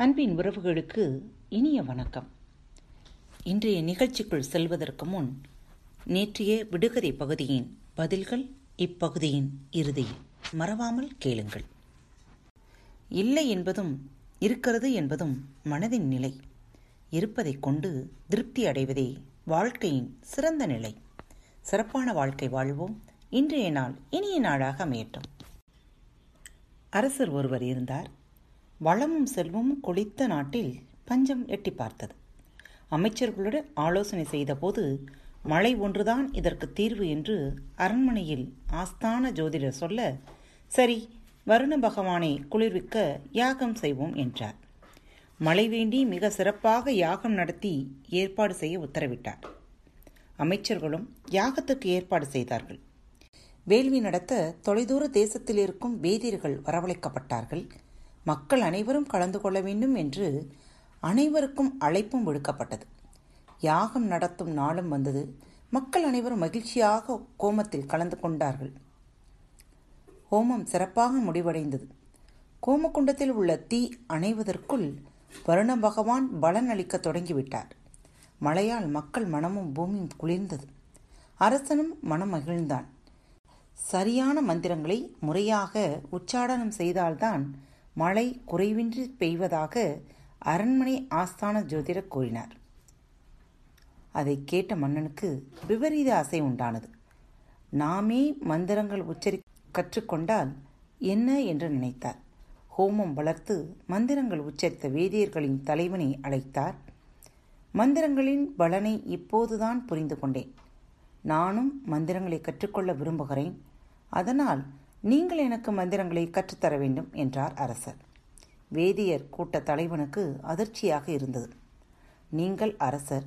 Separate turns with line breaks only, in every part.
அன்பின் உறவுகளுக்கு இனிய வணக்கம். இன்றைய நிகழ்ச்சிக்குள் செல்வதற்கு முன் நேற்றைய விடுகதை பகுதியின் பதில்கள் இப்பகுதியின் இறுதியில் மறவாமல் கேளுங்கள். இல்லை என்பதும் இருக்கிறது என்பதும் மனதின் நிலை. இருப்பதைக் கொண்டு திருப்தி அடைவதே வாழ்க்கையின் சிறந்த நிலை. சிறப்பான வாழ்க்கை வாழ்வோம். இன்றைய நாள் இனிய நாளாக அமையட்டும். அரசர் ஒருவர் இருந்தார். வளமும் செல்வமும் கொளித்த நாட்டில் பஞ்சம் எட்டி பார்த்தது. அமைச்சர்களோடு ஆலோசனை செய்தபோது மழை ஒன்றுதான் இதற்கு தீர்வு என்று அரண்மனையில் ஆஸ்தான ஜோதிடர் சொல்ல சரி வருண பகவானை குளிர்விக்க யாகம் செய்வோம் என்றார். மழை வேண்டி மிக சிறப்பாக யாகம் நடத்தி ஏற்பாடு செய்ய உத்தரவிட்டார். அமைச்சர்களும் யாகத்துக்கு ஏற்பாடு செய்தார்கள். வேள்வி நடத்த தொலைதூர தேசத்தில் இருக்கும் வேதியர்கள் வரவழைக்கப்பட்டார்கள். மக்கள் அனைவரும் கலந்து கொள்ள வேண்டும் என்று அனைவருக்கும் அழைப்பும் விடுக்கப்பட்டது. யாகம் நடத்தும் நாளும் வந்தது. மக்கள் அனைவரும் மகிழ்ச்சியாக கோமத்தில் கலந்து கொண்டார்கள். ஹோமம் சிறப்பாக முடிவடைந்தது. கோமகுண்டத்தில் உள்ள தீ அணைவதற்குள் வருண பகவான் பலன் அளிக்க தொடங்கிவிட்டார். மழையால் மக்கள் மனமும் பூமியும் குளிர்ந்தது. அரசனும் மனம் மகிழ்ந்தான். சரியான மந்திரங்களை முறையாக உச்சாடனம் செய்தால்தான் மழை குறைவின்றி பெய்வதாக அரண்மனை ஆஸ்தான ஜோதிடர் கூறினார். அதை கேட்ட மன்னனுக்கு விபரீத ஆசை உண்டானது. நாமே மந்திரங்கள் உச்சரி கற்றுக்கொண்டால் என்ன என்று நினைத்தார். ஹோமம் வளர்த்து மந்திரங்கள் உச்சரித்த வேதியர்களின் தலைவனை அழைத்தார். மந்திரங்களின் பலனை இப்போதுதான் புரிந்து கொண்டேன். நானும் மந்திரங்களை கற்றுக்கொள்ள விரும்புகிறேன். அதனால் நீங்கள் எனக்கு மந்திரங்களை கற்றுத்தர வேண்டும் என்றார் அரசர். வேதியர் கூட்ட தலைவனுக்கு அதிர்ச்சியாக இருந்தது. நீங்கள் அரசர்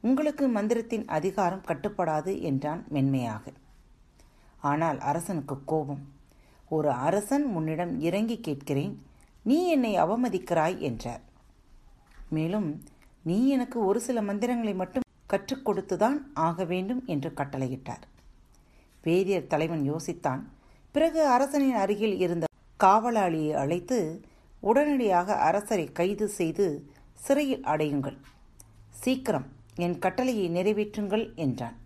உங்களுக்கு மந்திரத்தின் அதிகாரம் கட்டுப்படாது என்றான் மென்மையாக. ஆனால் அரசனுக்கு கோபம். ஒரு அரசன் உன்னிடம் இறங்கி கேட்கிறேன் நீ என்னை அவமதிக்கிறாய் என்றார். மேலும் நீ எனக்கு ஒரு சில மந்திரங்களை மட்டும் கற்றுக் கொடுத்துதான் ஆக வேண்டும் என்று கட்டளையிட்டார். வேதியர் தலைவன் யோசித்தான் பிறகு அரசனின் அருகில் இருந்த காவலாளியை அழைத்து உடனடியாக அரசரை கைது செய்து சிறையில் அடையுங்கள். சீக்கிரம் என் கட்டளையை நிறைவேற்றுங்கள் என்றான்.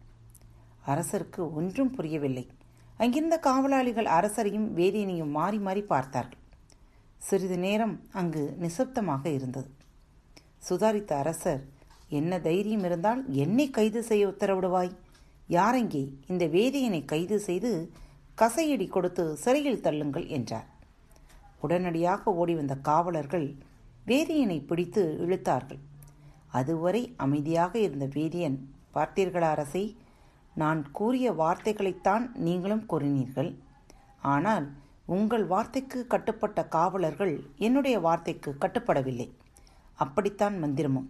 அரசருக்கு ஒன்றும் புரியவில்லை. அங்கிருந்த காவலாளிகள் அரசரையும் வேதியனையும் மாறி மாறி பார்த்தார்கள். சிறிது நேரம் அங்கு நிசப்தமாக இருந்தது. சுதாரித்த அரசர் என்ன தைரியம் இருந்தால் என்னை கைது செய்ய உத்தரவிடுவாய்? யாரெங்கே இந்த வேதியனை கைது செய்து கசையடி கொடுத்து சிறையில் தள்ளுங்கள் என்றார். உடனடியாக ஓடி வந்த காவலர்கள் வேதியனை பிடித்து இழுத்தார்கள். அதுவரை அமைதியாக இருந்த வேதியன் பார்த்தீர்களா அரசை நான் கூறிய வார்த்தைகளைத்தான் நீங்களும் கூறினீர்கள். ஆனால் உங்கள் வார்த்தைக்கு கட்டுப்பட்ட காவலர்கள் என்னுடைய வார்த்தைக்கு கட்டுப்படவில்லை. அப்படித்தான் மந்திரமும்.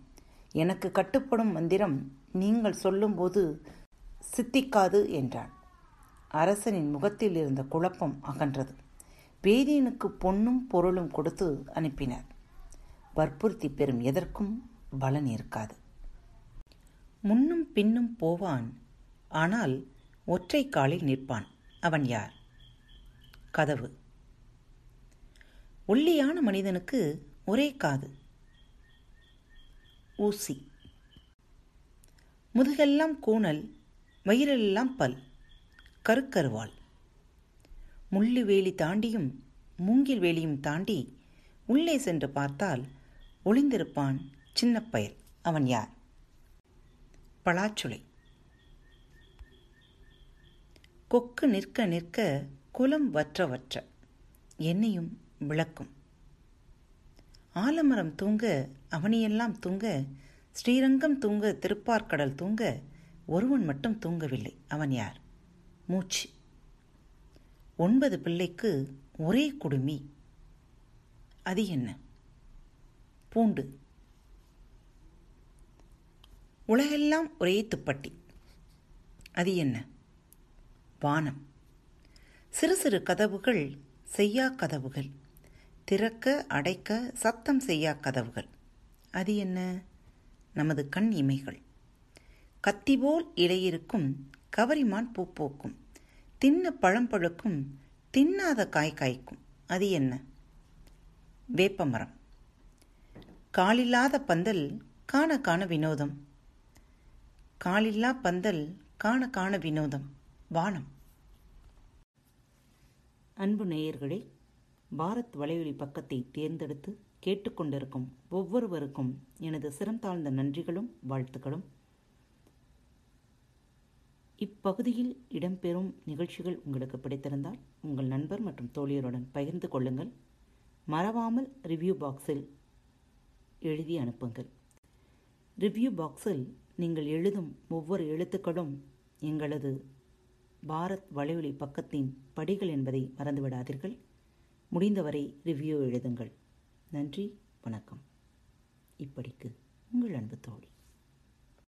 எனக்கு கட்டுப்படும் மந்திரம் நீங்கள் சொல்லும்போது சித்திக்காது என்றான். அரசனின் முகத்தில் இருந்த குழப்பம் அகன்றது. வேதியனுக்கு பொன்னும் பொருளும் கொடுத்து அனுப்பினார். வற்புறுத்தி பெறும் எதற்கும் பலன் இருக்காது. முன்னும் பின்னும் போவான் ஆனால் ஒற்றை காலில் நிற்பான். அவன் யார்? கதவு. ஒல்லியான மனிதனுக்கு ஒரே காது. ஊசி. முதுகெல்லாம் கூணல் வயிறெல்லாம் பல். கருக்கருவாள். முள்ளு வேலி தாண்டியும் மூங்கில் வேலியும் தாண்டி உள்ளே சென்று பார்த்தால் ஒளிந்திருப்பான் சின்ன பயல் அவன் யார்? பலாச்சுளை. கொக்கு நிற்க நிற்க குலம் வற்ற வற்ற என்னையும் விளக்கும். ஆலமரம் தூங்க அவனியெல்லாம் தூங்க ஸ்ரீரங்கம் தூங்க திருப்பார்க்கடல் தூங்க ஒருவன் மட்டும் தூங்கவில்லை. அவன் யார்? மூச்சு. ஒன்பது பிள்ளைக்கு ஒரே குடுமி. அது என்ன? பூண்டு. உலகெல்லாம் ஒரே துப்பட்டி. அது என்ன? வானம். சிறு சிறு கதவுகள் செய்யா கதவுகள். திறக்க அடைக்க சத்தம் செய்யா கதவுகள். அது என்ன? நமது கண் இமைகள். கத்திபோல் இலையிருக்கும் கவரிமான் பூ பூக்கும். தின்ன பழம் பழுக்கும். தின்னாத காய் காய்க்கும். அது என்ன? வேப்பமரம். காலில்லாத பந்தல் காண காண வினோதம். காலில்லா பந்தல் காண காண வினோதம். வானம். அன்பு நேயர்களே பாரத் வலையொலி பக்கத்தை தேர்ந்தெடுத்து கேட்டுக்கொண்டிருக்கும் ஒவ்வொருவருக்கும் எனது சிறந்தாழ்ந்த நன்றிகளும் வாழ்த்துக்களும். இப்பகுதியில் இடம்பெறும் நிகழ்ச்சிகள் உங்களுக்கு பிடித்திருந்தால் உங்கள் நண்பர் மற்றும் தோழியருடன் பகிர்ந்து கொள்ளுங்கள். மறவாமல் ரிவ்யூ பாக்ஸில் எழுதி அனுப்புங்கள். ரிவ்யூ பாக்ஸில் நீங்கள் எழுதும் ஒவ்வொரு எழுத்துக்களும் எங்களது பாரத் வலையொலி பக்கத்தின் படிகள் என்பதை மறந்துவிடாதீர்கள். முடிந்தவரை ரிவ்யூ எழுதுங்கள். நன்றி வணக்கம். இப்படிக்கு உங்கள் அன்பு தோழி.